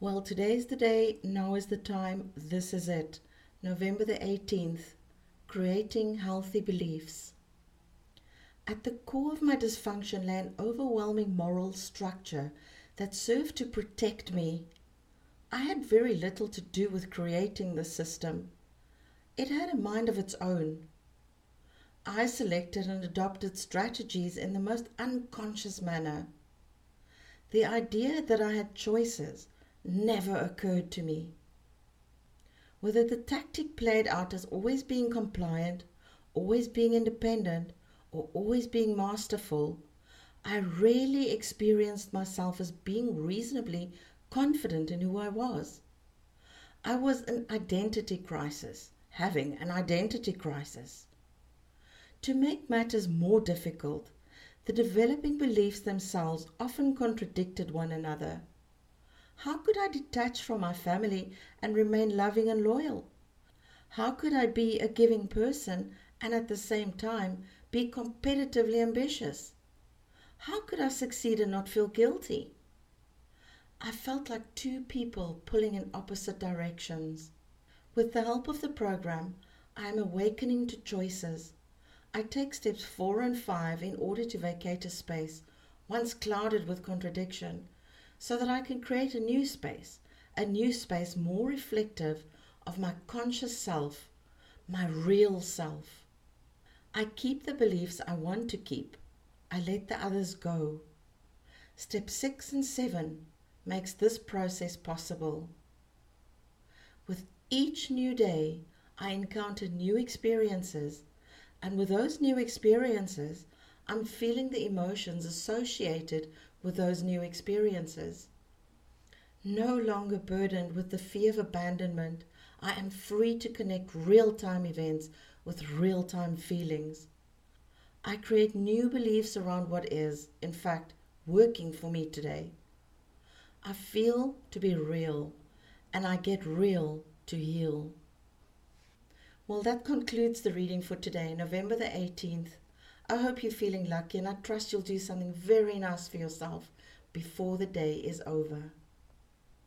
Well, today's the day, now is the time, this is it. November the 18th, creating healthy beliefs. At the core of my dysfunction lay an overwhelming moral structure that served to protect me. I had very little to do with creating the system. It had a mind of its own. I selected and adopted strategies in the most unconscious manner. The idea that I had choices never occurred to me. Whether the tactic played out as always being compliant, always being independent, or always being masterful, I rarely experienced myself as being reasonably confident in who I was. I was an identity crisis, having an identity crisis. To make matters more difficult, the developing beliefs themselves often contradicted one another. How could I detach from my family and remain loving and loyal? How could I be a giving person and at the same time be competitively ambitious? How could I succeed and not feel guilty? I felt like two people pulling in opposite directions. With the help of the program, I am awakening to choices. I take steps four and five in order to vacate a space, once clouded with contradiction, so that I can create a new space, a new space more reflective of my conscious self, my real self. I keep the beliefs I want to keep. I let the others go. Step 6 and 7 makes this process possible. With each new day, I encounter new experiences, and with those new experiences, I'm feeling the emotions associated with those new experiences. No longer burdened with the fear of abandonment, I am free to connect real time events with real time feelings. I create new beliefs around what is, in fact, working for me today. I feel to be real, and I get real to heal. Well, that concludes the reading for today, November the 18th. I hope you're feeling lucky, and I trust you'll do something very nice for yourself before the day is over.